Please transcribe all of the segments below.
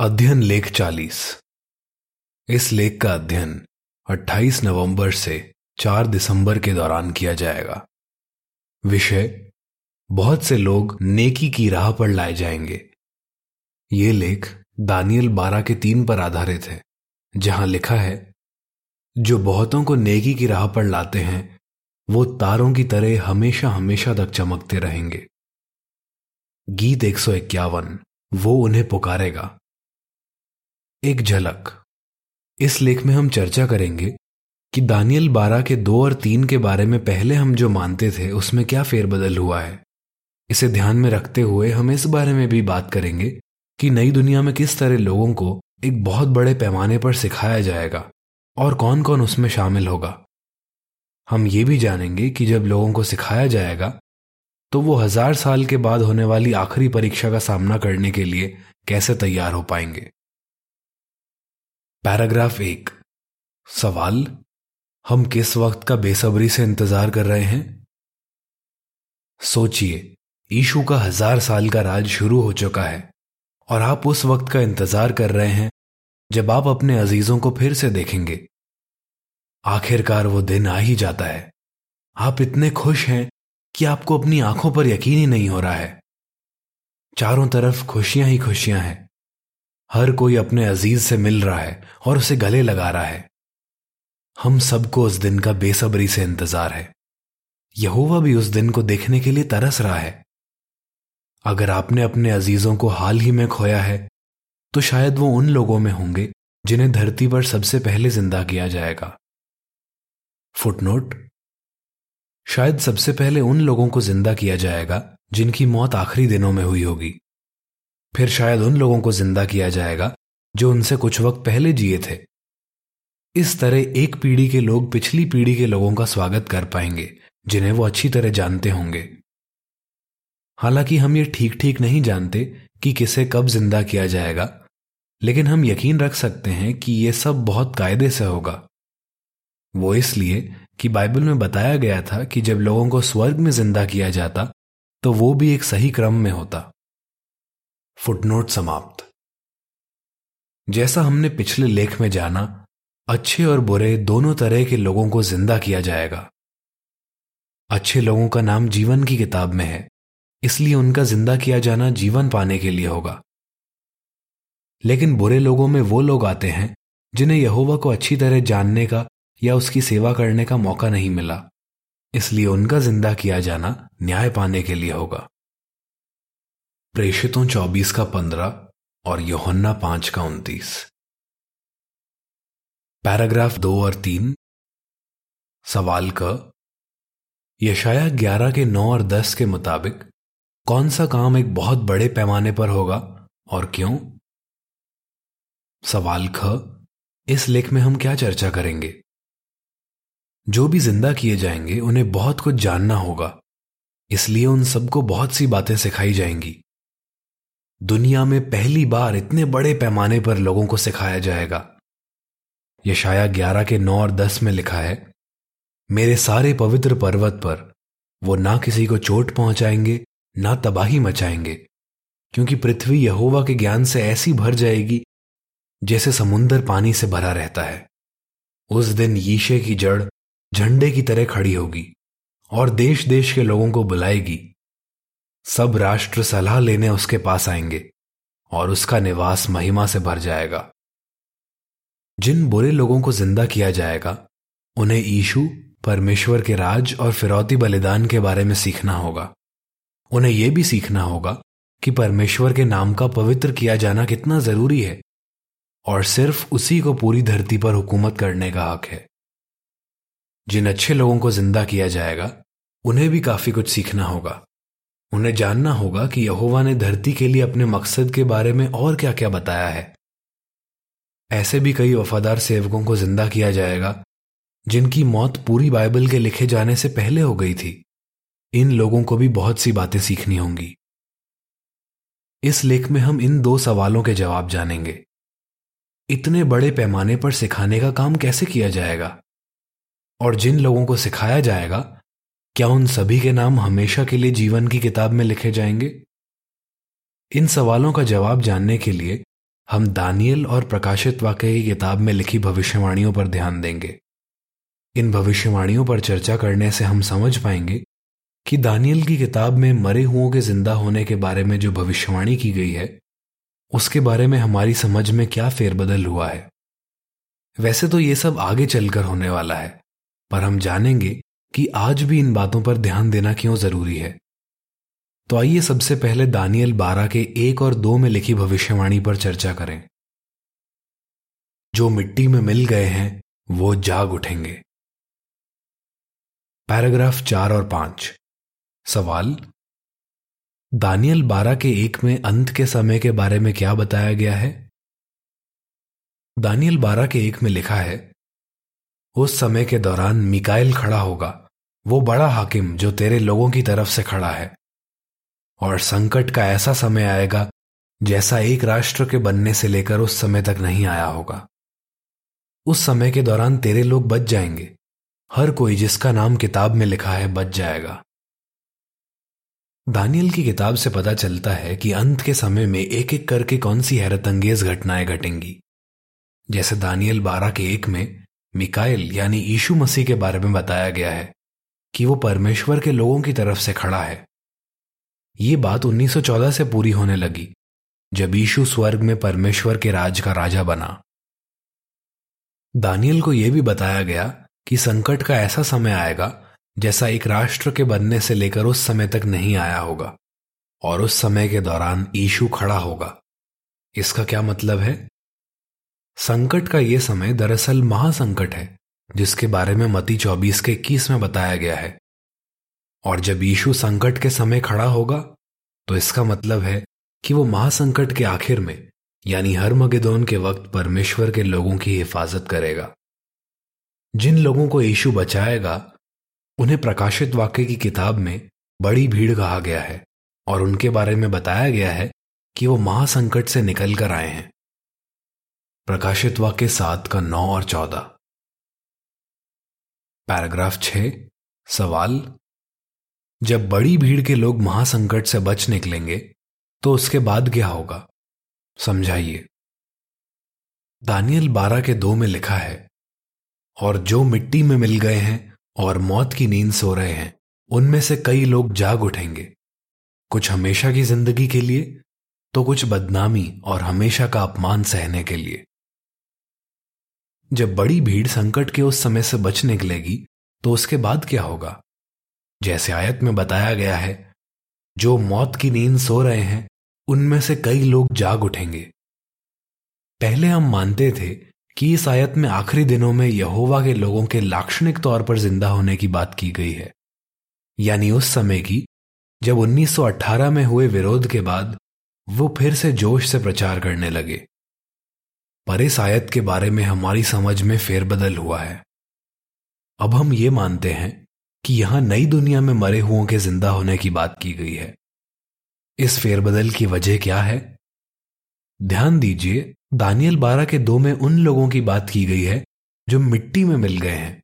अध्ययन लेख 40 इस लेख का अध्ययन 28 नवंबर से 4 दिसंबर के दौरान किया जाएगा। विषय, बहुत से लोग नेकी की राह पर लाए जाएँगे। ये लेख दानियल 12 के तीन पर आधारित है, जहाँ लिखा है, जो बहुतों को नेकी की राह पर लाते हैं, वो तारों की तरह हमेशा हमेशा तक चमकते रहेंगे। गीत एक सौ इक्यावन, वो उन्हें पुकारेगा। एक झलक। इस लेख में हम चर्चा करेंगे कि दानियल बारह के दो और तीन के बारे में पहले हम जो मानते थे, उसमें क्या फेरबदल हुआ है। इसे ध्यान में रखते हुए हम इस बारे में भी बात करेंगे कि नई दुनिया में किस तरह लोगों को एक बहुत बड़े पैमाने पर सिखाया जाएगा और कौन कौन उसमें शामिल होगा। हम ये भी जानेंगे कि जब लोगों को सिखाया जाएगा तो वो हज़ार साल के बाद होने वाली आखिरी परीक्षा का सामना करने के लिए कैसे तैयार हो पाएँगे। पैराग्राफ एक। सवाल, हम किस वक्त का बेसब्री से इंतज़ार कर रहे हैं? सोचिए, ईशु का हज़ार साल का राज शुरू हो चुका है, और आप उस वक्त का इंतज़ार कर रहे हैं, जब आप अपने अजीजों को फिर से देखेंगे। आखिरकार वो दिन आ ही जाता है। आप इतने खुश हैं कि आपको अपनी आँखों पर यकीन ही नहीं हो रहा है। चारों तरफ़ खुशियाँ ही खुशियाँ हैं। हर कोई अपने अज़ीज़ से मिल रहा है और उसे गले लगा रहा है। हम सबको उस दिन का बेसब्री से इंतज़ार है। यहोवा भी उस दिन को देखने के लिए तरस रहा है। अगर आपने अपने अजीजों को हाल ही में खोया है तो शायद वो उन लोगों में होंगे जिन्हें धरती पर सबसे पहले ज़िंदा किया जाएगा। फुटनोट, शायद सबसे पहले उन लोगों को ज़िंदा किया जाएगा जिनकी मौत आखिरी दिनों में हुई होगी। फिर शायद उन लोगों को ज़िंदा किया जाएगा, जो उनसे कुछ वक्त पहले जिए थे। इस तरह एक पीढ़ी के लोग पिछली पीढ़ी के लोगों का स्वागत कर पाएँगे, जिन्हें वो अच्छी तरह जानते होंगे। हालाँकि हम ये ठीक ठीक नहीं जानते कि किसे कब ज़िंदा किया जाएगा, लेकिन हम यकीन रख सकते हैं कि यह सब बहुत कायदे से होगा। वो इसलिए कि बाइबल में बताया गया था कि जब लोगों को स्वर्ग में ज़िंदा किया जाता तो वो भी एक सही क्रम में होता। फुटनोट समाप्त। जैसा हमने पिछले लेख में जाना, अच्छे और बुरे दोनों तरह के लोगों को ज़िंदा किया जाएगा। अच्छे लोगों का नाम जीवन की किताब में है, इसलिए उनका ज़िंदा किया जाना जीवन पाने के लिए होगा। लेकिन बुरे लोगों में वो लोग आते हैं, जिन्हें यहोवा को अच्छी तरह जानने का या उसकी सेवा करने का मौका नहीं मिला, इसलिए उनका ज़िंदा किया जाना न्याय पाने के लिए होगा। प्रेषितों चौबीस का पंद्रह और योहन्ना पाँच का उनतीस। पैराग्राफ दो और तीन। सवाल क, यशाया ग्यारह के नौ और दस के मुताबिक कौन सा काम एक बहुत बड़े पैमाने पर होगा और क्यों? सवाल ख, इस लेख में हम क्या चर्चा करेंगे? जो भी ज़िंदा किए जाएँगे उन्हें बहुत कुछ जानना होगा, इसलिए उन सबको बहुत सी बातें सिखाई जाएँगी। दुनिया में पहली बार इतने बड़े पैमाने पर लोगों को सिखाया जाएगा। यशाया ग्यारह के नौ और दस में लिखा है, मेरे सारे पवित्र पर्वत पर वो ना किसी को चोट पहुंचाएँगे, ना तबाही मचाएँगे, क्योंकि पृथ्वी यहोवा के ज्ञान से ऐसी भर जाएगी जैसे समुन्दर पानी से भरा रहता है। उस दिन यीशे की जड़ झंडे की तरह खड़ी होगी और देश देश के लोगों को बुलाएगी। सब राष्ट्र सलाह लेने उसके पास आएँगे और उसका निवास महिमा से भर जाएगा। जिन बुरे लोगों को ज़िंदा किया जाएगा, उन्हें ईशु, परमेश्वर के राज और फिरौती बलिदान के बारे में सीखना होगा। उन्हें यह भी सीखना होगा कि परमेश्वर के नाम का पवित्र किया जाना कितना ज़रूरी है और सिर्फ़ उसी को पूरी धरती पर हुकूमत करने का हक है। जिन अच्छे लोगों को ज़िंदा किया जाएगा, उन्हें भी काफ़ी कुछ सीखना होगा। उन्हें जानना होगा कि यहोवा ने धरती के लिए अपने मकसद के बारे में और क्या क्या बताया है। ऐसे भी कई वफादार सेवकों को ज़िंदा किया जाएगा, जिनकी मौत पूरी बाइबल के लिखे जाने से पहले हो गई थी। इन लोगों को भी बहुत सी बातें सीखनी होंगी। इस लेख में हम इन दो सवालों के जवाब जानेंगे। इतने बड़े पैमाने पर सिखाने का काम कैसे किया जाएगा? और जिन लोगों को सिखाया जाएगा क्या उन सभी के नाम हमेशा के लिए जीवन की किताब में लिखे जाएँगे? इन सवालों का जवाब जानने के लिए हम दानियल और प्रकाशित वाक्य की किताब में लिखी भविष्यवाणियों पर ध्यान देंगे। इन भविष्यवाणियों पर चर्चा करने से हम समझ पाएँगे कि दानियल की किताब में मरे हुओं के ज़िंदा होने के बारे में जो भविष्यवाणी की गई है, उसके बारे में हमारी समझ में क्या फेरबदल हुआ है। वैसे तो ये सब आगे चलकर होने वाला है, पर हम जानेंगे कि आज भी इन बातों पर ध्यान देना क्यों ज़रूरी है? तो आइए सबसे पहले दानियल बारह के एक और दो में लिखी भविष्यवाणी पर चर्चा करें। जो मिट्टी में मिल गए हैं, वो जाग उठेंगे। पैराग्राफ चार और पाँच। सवाल? दानियल बारह के एक में अंत के समय के बारे में क्या बताया गया है? दानियल बारह के एक में लिखा है, उस समय के दौरान मिकाइल खड़ा होगा। वो बड़ा हाकिम जो तेरे लोगों की तरफ़ से खड़ा है। और संकट का ऐसा समय आएगा जैसा एक राष्ट्र के बनने से लेकर उस समय तक नहीं आया होगा। उस समय के दौरान तेरे लोग बच जाएँगे। हर कोई जिसका नाम किताब में लिखा है बच जाएगा। दानियल की किताब से पता चलता है कि अंत के समय में एक एक करके कौन सी हैरत अंगेज घटनाएँ घटेंगी। जैसे दानियल बारह के एक में मिकाइल यानी यीशु मसीह के बारे में बताया गया है। कि वो परमेश्वर के लोगों की तरफ़ से खड़ा है। ये बात 1914 से पूरी होने लगी, जब यीशु स्वर्ग में परमेश्वर के राज का राजा बना। दानियल को यह भी बताया गया कि संकट का ऐसा समय आएगा, जैसा एक राष्ट्र के बनने से लेकर उस समय तक नहीं आया होगा, और उस समय के दौरान ईशु खड़ा होगा। इसका क्या मतलब है? संकट का यह समय दरअसल महासंकट है। जिसके बारे में मती 24 के इक्कीस में बताया गया है। और जब यीशु संकट के समय खड़ा होगा तो इसका मतलब है कि वो महासंकट के आखिर में, यानी हर मगेदोन के वक्त परमेश्वर के लोगों की हिफाजत करेगा। जिन लोगों को यीशु बचाएगा, उन्हें प्रकाशित वाक्य की किताब में बड़ी भीड़ कहा गया है, और उनके बारे में बताया गया है कि वो महासंकट से निकल कर आए हैं। प्रकाशित वाक्य सात का नौ और चौदह। पैराग्राफ छ, सवाल। जब बड़ी भीड़ के लोग महासंकट से बच निकलेंगे तो उसके बाद क्या होगा? समझाइए। दानियल बारह के दो में लिखा है, और जो मिट्टी में मिल गए हैं और मौत की नींद सो रहे हैं, उनमें से कई लोग जाग उठेंगे। कुछ हमेशा की ज़िंदगी के लिए तो कुछ बदनामी और हमेशा का अपमान सहने के लिए। जब बड़ी भीड़ संकट के उस समय से बच निकलेगी तो उसके बाद क्या होगा? जैसे आयत में बताया गया है, जो मौत की नींद सो रहे हैं, उनमें से कई लोग जाग उठेंगे। पहले हम मानते थे कि इस आयत में आखिरी दिनों में यहोवा के लोगों के लाक्षणिक तौर पर ज़िंदा होने की बात की गई है। यानी उस समय की, जब 1918 में हुए विरोध के बाद, वो फिर से जोश से प्रचार करने लगे। पर इस आयत के बारे में हमारी समझ में फेरबदल हुआ है। अब हम ये मानते हैं कि यहाँ नई दुनिया में मरे हुओं के ज़िंदा होने की बात की गई है। इस फेरबदल की वजह क्या है? ध्यान दीजिए, दानियल बारह के दो में उन लोगों की बात की गई है जो मिट्टी में मिल गए हैं।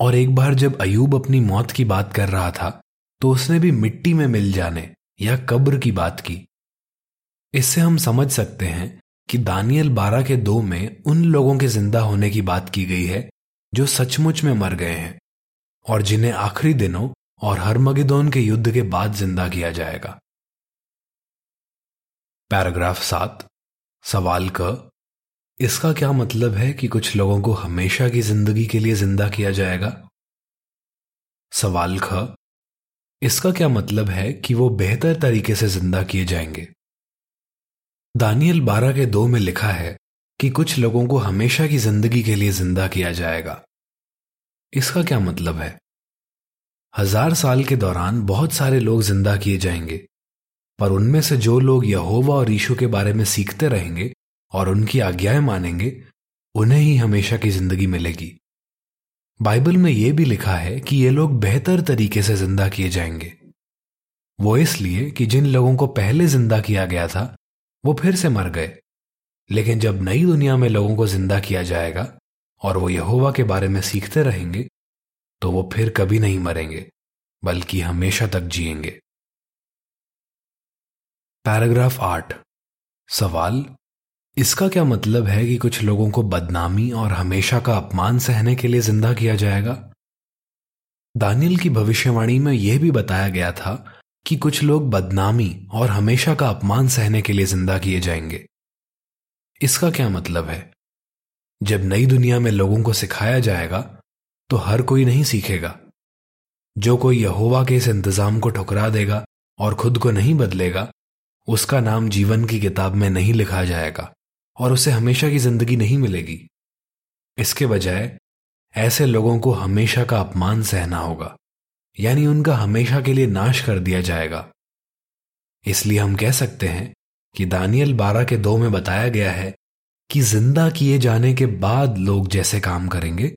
और एक बार जब अयूब अपनी मौत की बात कर रहा था तो उसने भी मिट्टी में मिल जाने या कब्र की बात की। इससे हम समझ सकते हैं कि दानियल बारह के दो में उन लोगों के ज़िंदा होने की बात की गई है, जो सचमुच में मर गए हैं, और जिन्हें आखिरी दिनों और हरमगिदोन के युद्ध के बाद ज़िंदा किया जाएगा। पैराग्राफ सात, सवाल क, इसका क्या मतलब है कि कुछ लोगों को हमेशा की ज़िंदगी के लिए ज़िंदा किया जाएगा? सवाल ख, इसका क्या मतलब है कि वो बेहतर तरीके से ज़िंदा किए जाएँगे? दानियल बारह के दो में लिखा है कि कुछ लोगों को हमेशा की ज़िंदगी के लिए ज़िंदा किया जाएगा। इसका क्या मतलब है? हज़ार साल के दौरान बहुत सारे लोग ज़िंदा किए जाएँगे, पर उनमें से जो लोग यहोवा और ईशु के बारे में सीखते रहेंगे और उनकी आज्ञाएँ मानेंगे, उन्हें ही हमेशा की ज़िंदगी मिलेगी। बाइबल में यह भी लिखा है कि ये लोग बेहतर तरीके से ज़िंदा किए जाएँगे। वो इसलिए कि जिन लोगों को पहले ज़िंदा किया गया था वो फिर से मर गए। लेकिन जब नई दुनिया में लोगों को ज़िंदा किया जाएगा और वो यहोवा के बारे में सीखते रहेंगे तो वो फिर कभी नहीं मरेंगे, बल्कि हमेशा तक जिएँगे। पैराग्राफ आठ। सवाल, इसका क्या मतलब है कि कुछ लोगों को बदनामी और हमेशा का अपमान सहने के लिए ज़िंदा किया जाएगा? दानियल की भविष्यवाणी में यह भी बताया गया था कि कुछ लोग बदनामी और हमेशा का अपमान सहने के लिए ज़िंदा किए जाएँगे। इसका क्या मतलब है? जब नई दुनिया में लोगों को सिखाया जाएगा तो हर कोई नहीं सीखेगा। जो कोई यहोवा के इस इंतज़ाम को ठुकरा देगा और खुद को नहीं बदलेगा, उसका नाम जीवन की किताब में नहीं लिखा जाएगा और उसे हमेशा की ज़िंदगी नहीं मिलेगी। इसके बजाय, ऐसे लोगों को हमेशा का अपमान सहना होगा। यानी उनका हमेशा के लिए नाश कर दिया जाएगा। इसलिए हम कह सकते हैं कि दानियल बारह के दो में बताया गया है कि ज़िंदा किए जाने के बाद लोग जैसे काम करेंगे,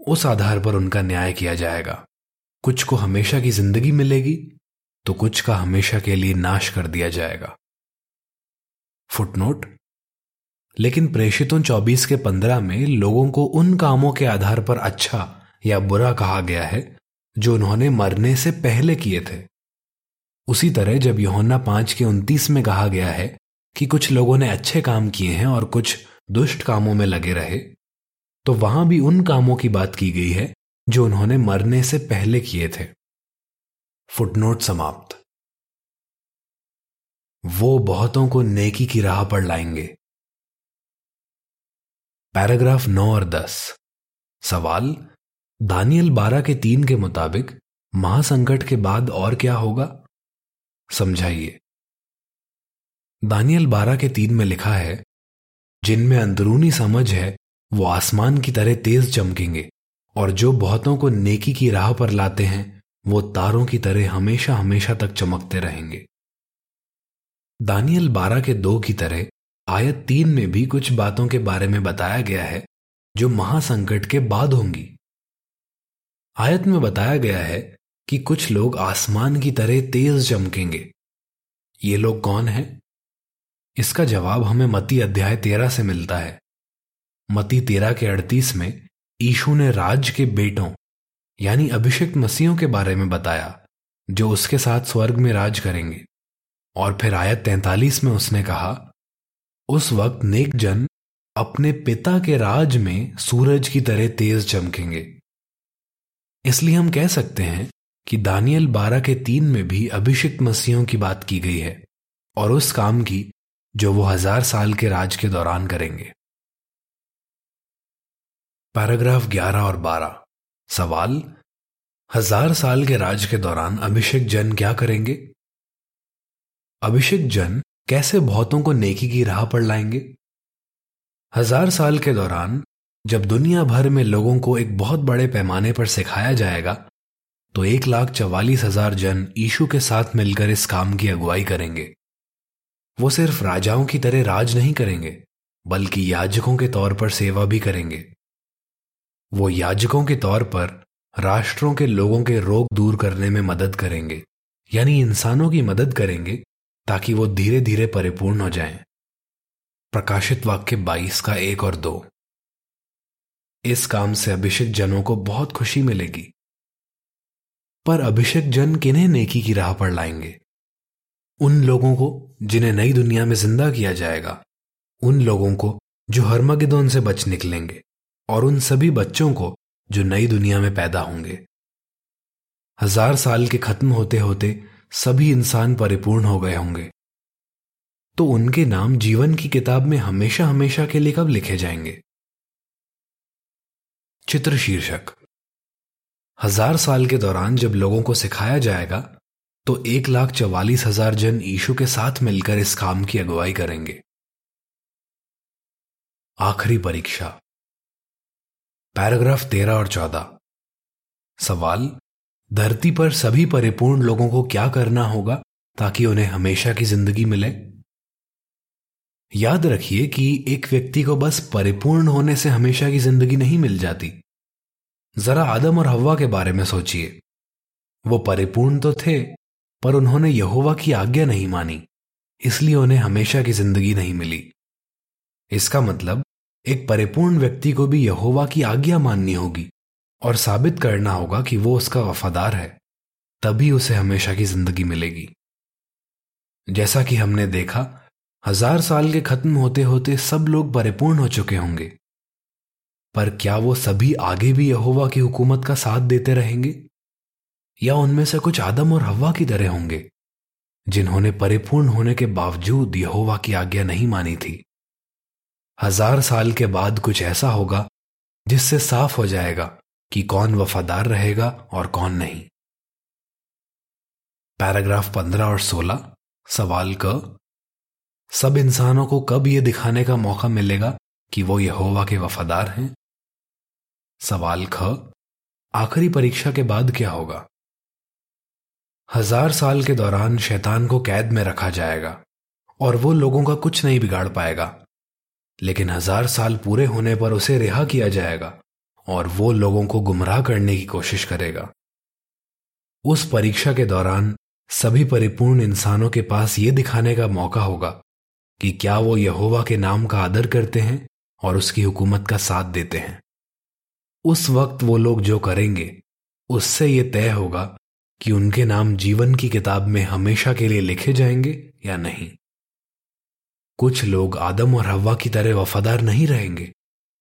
उस आधार पर उनका न्याय किया जाएगा। कुछ को हमेशा की ज़िंदगी मिलेगी तो कुछ का हमेशा के लिए नाश कर दिया जाएगा। फुटनोट। लेकिन प्रेषितों 24 के 15 में लोगों को उन कामों के आधार पर अच्छा या बुरा कहा गया है जो उन्होंने मरने से पहले किए थे। उसी तरह जब योहन्ना पाँच के उनतीस में कहा गया है कि कुछ लोगों ने अच्छे काम किए हैं और कुछ दुष्ट कामों में लगे रहे तो वहाँ भी उन कामों की बात की गई है जो उन्होंने मरने से पहले किए थे। फुटनोट समाप्त। वो बहुतों को नेकी की राह पर लाएँगे। पैराग्राफ नौ और दस। सवाल दानियल बारह के तीन के मुताबिक महासंकट के बाद और क्या होगा? समझाइए। दानियल बारह के तीन में लिखा है, जिनमें अंदरूनी समझ है, वो आसमान की तरह तेज चमकेंगे, और जो बहुतों को नेकी की राह पर लाते हैं, वो तारों की तरह हमेशा हमेशा तक चमकते रहेंगे। दानियल बारह के दो की तरह आयत तीन में भी कुछ बातों के बारे में बताया गया है, जो महासंकट के बाद होंगी। आयत में बताया गया है कि कुछ लोग आसमान की तरह तेज चमकेंगे। ये लोग कौन हैं? इसका जवाब हमें मती अध्याय तेरह से मिलता है। मती तेरह के अड़तीस में ईशु ने राज के बेटों, यानी अभिषेक मसीहों के बारे में बताया, जो उसके साथ स्वर्ग में राज करेंगे। और फिर आयत तैतालीस में उसने कहा, उस वक्त नेक जन अपने पिता के राज में सूरज की तरह तेज चमकेंगे। इसलिए हम कह सकते हैं कि दानियल बारह के तीन में भी अभिषिक्त मसीहों की बात की गई है और उस काम की जो वो हज़ार साल के राज के दौरान करेंगे। पैराग्राफ ग्यारह और बारह। सवाल, हज़ार साल के राज के दौरान अभिषेक जन क्या करेंगे? अभिषेक जन कैसे बहुतों को नेकी की राह पर लाएँगे? हज़ार साल के दौरान जब दुनिया भर में लोगों को एक बहुत बड़े पैमाने पर सिखाया जाएगा तो एक लाख चवालीस हज़ार जन ईशु के साथ मिलकर इस काम की अगुवाई करेंगे। वो सिर्फ़ राजाओं की तरह राज नहीं करेंगे, बल्कि याजकों के तौर पर सेवा भी करेंगे। वो याजकों के तौर पर राष्ट्रों के लोगों के रोग दूर करने में मदद करेंगे, यानी इंसानों की मदद करेंगे, ताकि वो धीरे धीरे परिपूर्ण हो जाएँ। प्रकाशित वाक्य 22 का एक और दो। इस काम से अभिषेक जनों को बहुत खुशी मिलेगी। पर अभिषेक जन किन्हें नेकी की राह पर लाएँगे? उन लोगों को जिन्हें नई दुनिया में ज़िंदा किया जाएगा, उन लोगों को जो हरमगिदोन से बच निकलेंगे और उन सभी बच्चों को जो नई दुनिया में पैदा होंगे। हज़ार साल के खत्म होते होते सभी इंसान परिपूर्ण हो गए होंगे। तो उनके नाम जीवन की किताब में हमेशा हमेशा के लिए कब लिखे जाएँगे? चित्र शीर्षक हज़ार साल के दौरान जब लोगों को सिखाया जाएगा तो एक लाख चवालीस हज़ार जन ईशु के साथ मिलकर इस काम की अगुवाई करेंगे। आखिरी परीक्षा। पैराग्राफ तेरह और चौदह। सवाल, धरती पर सभी परिपूर्ण लोगों को क्या करना होगा ताकि उन्हें हमेशा की ज़िंदगी मिले? याद रखिए कि एक व्यक्ति को बस परिपूर्ण होने से हमेशा की ज़िंदगी नहीं मिल जाती। जरा आदम और हवा के बारे में सोचिए। वो परिपूर्ण तो थे, पर उन्होंने यहोवा की आज्ञा नहीं मानी, इसलिए उन्हें हमेशा की ज़िंदगी नहीं मिली। इसका मतलब एक परिपूर्ण व्यक्ति को भी यहोवा की आज्ञा माननी होगी, और साबित करना होगा कि वो उसका वफादार है, तभी उसे हमेशा की ज़िंदगी मिलेगी। जैसा कि हमने देखा हज़ार साल के खत्म होते होते सब लोग परिपूर्ण हो चुके होंगे। पर क्या वो सभी आगे भी यहोवा की हुकूमत का साथ देते रहेंगे? या उनमें से कुछ आदम और हवा की तरह होंगे, जिन्होंने परिपूर्ण होने के बावजूद यहोवा की आज्ञा नहीं मानी थी? हज़ार साल के बाद कुछ ऐसा होगा, जिससे साफ़ हो जाएगा कि कौन वफादार रहेगा और कौन नहीं। पैराग्राफ पंद्रह और सोलह, सवाल क सब इंसानों को कब यह दिखाने का मौका मिलेगा कि वो यहोवा के वफादार हैं? सवाल ख, आखिरी परीक्षा के बाद क्या होगा? हज़ार साल के दौरान शैतान को कैद में रखा जाएगा और वो लोगों का कुछ नहीं बिगाड़ पाएगा। लेकिन हज़ार साल पूरे होने पर उसे रिहा किया जाएगा और वो लोगों को गुमराह करने की कोशिश करेगा। उस परीक्षा के दौरान सभी परिपूर्ण इंसानों के पास ये दिखाने का मौका होगा कि क्या वो यहोवा के नाम का आदर करते हैं और उसकी हुकूमत का साथ देते हैं। उस वक्त वो लोग जो करेंगे, उससे यह तय होगा कि उनके नाम जीवन की किताब में हमेशा के लिए लिखे जाएँगे या नहीं। कुछ लोग आदम और हवा की तरह वफादार नहीं रहेंगे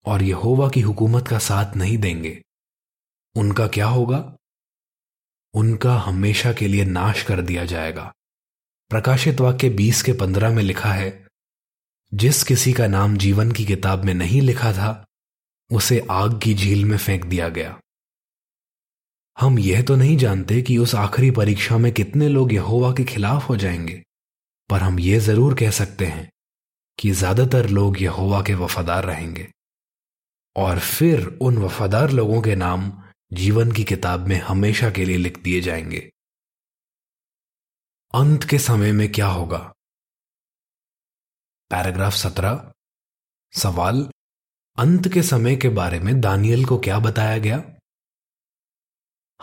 और यहोवा की हुकूमत का साथ नहीं देंगे। उनका क्या होगा? उनका हमेशा के लिए नाश कर दिया जाएगा। प्रकाशित वाक्य बीस के पंद्रह में लिखा है जिस किसी का नाम जीवन की किताब में नहीं लिखा था, उसे आग की झील में फेंक दिया गया। हम यह तो नहीं जानते कि उस आखिरी परीक्षा में कितने लोग यहोवा के खिलाफ हो जाएँगे, पर हम यह ज़रूर कह सकते हैं कि ज़्यादातर लोग यहोवा के वफादार रहेंगे। और फिर उन वफादार लोगों के नाम जीवन की किताब में हमेशा के लिए लिख दिए जाएँगे। अंत के समय में क्या होगा? पैराग्राफ सत्रह, सवाल, अंत के समय के बारे में दानियल को क्या बताया गया?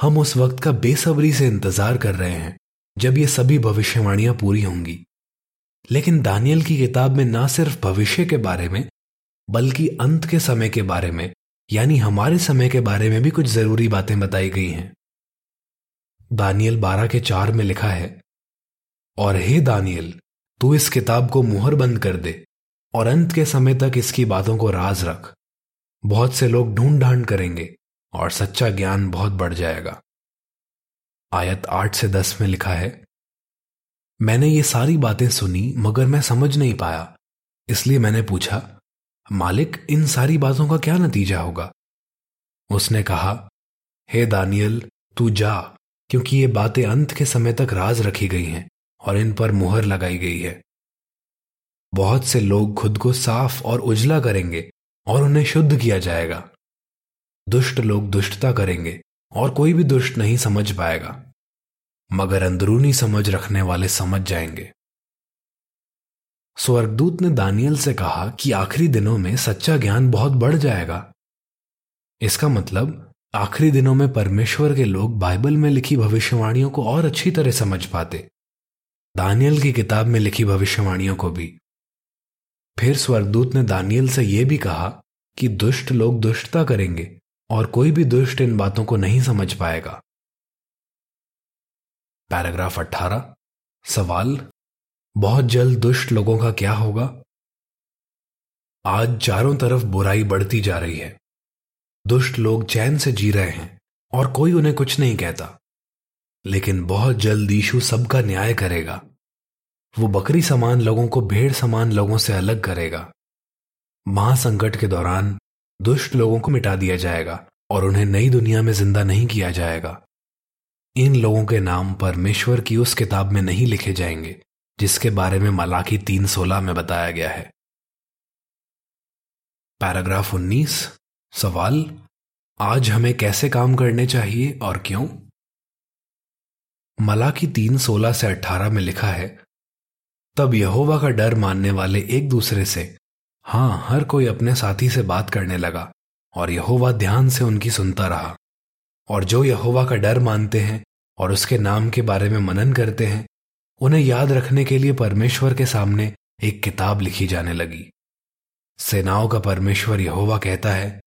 हम उस वक्त का बेसब्री से इंतज़ार कर रहे हैं, जब ये सभी भविष्यवाणियाँ पूरी होंगी। लेकिन दानियल की किताब में ना सिर्फ़ भविष्य के बारे में, बल्कि अंत के समय के बारे में, यानी हमारे समय के बारे में भी कुछ ज़रूरी बातें बताई गई हैं। दानियल बारह के चार में लिखा है, और हे दानियल तू इस किताब को मुहर बंद कर दे और अंत के समय तक इसकी बातों को राज रख। बहुत से लोग ढूंढ ढांड करेंगे और सच्चा ज्ञान बहुत बढ़ जाएगा। आयत आठ से दस में लिखा है, मैंने ये सारी बातें सुनी, मगर मैं समझ नहीं पाया। इसलिए मैंने पूछा, मालिक, इन सारी बातों का क्या नतीजा होगा? उसने कहा, हे दानियल, तू जा, क्योंकि ये बातें अंत के समय तक राज रखी गई हैं। और इन पर मुहर लगाई गई है। बहुत से लोग खुद को साफ़ और उजला करेंगे और उन्हें शुद्ध किया जाएगा। दुष्ट लोग दुष्टता करेंगे और कोई भी दुष्ट नहीं समझ पाएगा, मगर अंदरूनी समझ रखने वाले समझ जाएँगे। स्वर्गदूत ने दानियल से कहा कि आखिरी दिनों में सच्चा ज्ञान बहुत बढ़ जाएगा। इसका मतलब आखिरी दिनों में परमेश्वर के लोग बाइबल में लिखी भविष्यवाणियों को और अच्छी तरह समझ पाते। दानियल की किताब में लिखी भविष्यवाणियों को भी। फिर स्वर्गदूत ने दानियल से यह भी कहा कि दुष्ट लोग दुष्टता करेंगे और कोई भी दुष्ट इन बातों को नहीं समझ पाएगा। पैराग्राफ 18 सवाल, बहुत जल्द दुष्ट लोगों का क्या होगा? आज चारों तरफ़ बुराई बढ़ती जा रही है। दुष्ट लोग चैन से जी रहे हैं और कोई उन्हें कुछ नहीं कहता। लेकिन बहुत जल्द ईशु सबका न्याय करेगा। वो बकरी समान लोगों को भेड़ समान लोगों से अलग करेगा। महासंकट के दौरान दुष्ट लोगों को मिटा दिया जाएगा और उन्हें नई दुनिया में ज़िंदा नहीं किया जाएगा। इन लोगों के नाम परमेश्वर की उस किताब में नहीं लिखे जाएँगे, जिसके बारे में मलाकी तीन सोलह में बताया गया है। पैराग्राफ उन्नीस, सवाल, आज हमें कैसे काम करने चाहिए और क्यों? मलाकी तीन सोलह से अट्ठारह में लिखा है, तब यहोवा का डर मानने वाले एक दूसरे से, हाँ, हर कोई अपने साथी से बात करने लगा, और यहोवा ध्यान से उनकी सुनता रहा। और जो यहोवा का डर मानते हैं, और उसके नाम के बारे में मनन करते हैं, उन्हें याद रखने के लिए परमेश्वर के सामने एक किताब लिखी जाने लगी। सेनाओं का परमेश्वर यहोवा कहता है,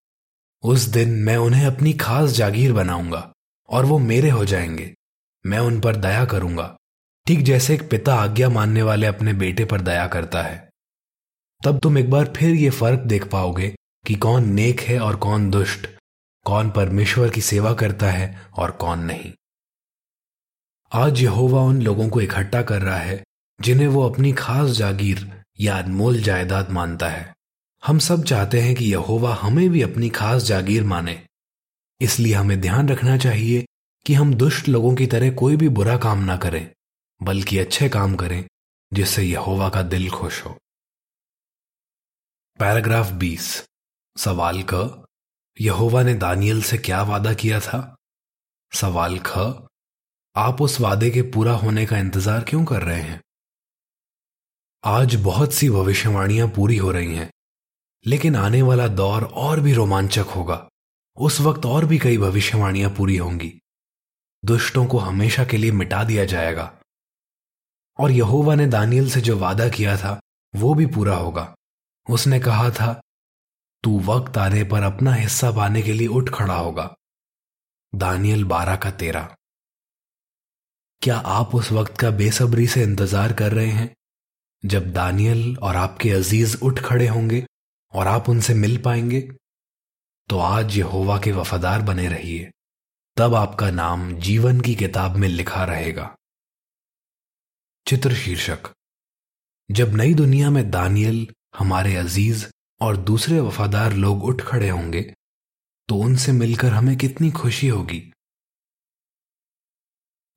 उस दिन मैं उन्हें अपनी खास जागीर बनाऊँगा, और वो मेरे हो जाएँगे। मैं उन पर दया करूँगा। ठीक जैसे एक पिता आज्ञा मानने वाले अपने बेटे पर दया करता है। तब तुम एक बार फिर ये फ़र्क देख पाओगे कि कौन नेक है और कौन दुष्ट, कौन परमेश्वर की सेवा करता है और कौन नहीं। आज यहोवा उन लोगों को इकट्ठा कर रहा है, जिन्हें वो अपनी खास जागीर या अनमोल जायदाद मानता है। हम सब चाहते हैं कि यहोवा हमें भी अपनी खास जागीर माने, इसलिए हमें ध्यान रखना चाहिए कि हम दुष्ट लोगों की तरह कोई भी बुरा काम ना करें, बल्कि अच्छे काम करें, जिससे यहोवा का दिल खुश हो। पैराग्राफ 20 सवाल क, यहोवा ने दानियल से क्या वादा किया था? सवाल ख, आप उस वादे के पूरा होने का इंतज़ार क्यों कर रहे हैं? आज बहुत सी भविष्यवाणियाँ पूरी हो रही हैं, लेकिन आने वाला दौर और भी रोमांचक होगा। उस वक्त और भी कई भविष्यवाणियाँ पूरी होंगी। दुष्टों को हमेशा के लिए मिटा दिया जाएगा। और यहोवा ने दानियल से जो वादा किया था, वो भी पूरा होगा। उसने कहा था, तू वक्त आने पर अपना हिस्सा पाने के लिए उठ खड़ा होगा। दानियल बारह का तेरा क्या आप उस वक्त का बेसब्री से इंतज़ार कर रहे हैं? जब दानियल और आपके अज़ीज़ उठ खड़े होंगे और आप उनसे मिल पाएँगे तो आज यहोवा के वफादार बने रहिए। तब आपका नाम जीवन की किताब में लिखा रहेगा। चित्र शीर्षक। जब नई दुनिया में दानियल, हमारे अज़ीज़ और दूसरे वफादार लोग उठ खड़े होंगे तो उनसे मिलकर हमें कितनी खुशी होगी।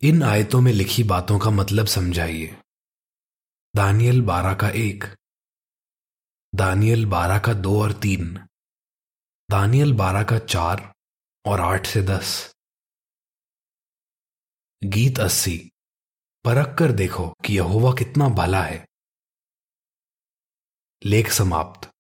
इन आयतों में लिखी बातों का मतलब समझाइए। दानियल बारह का एक। दानियल बारह का दो और तीन। दानियल बारह का चार और आठ से दस। गीत अस्सी। परख कर देखो कि यहोवा कितना भला है। लेख समाप्त।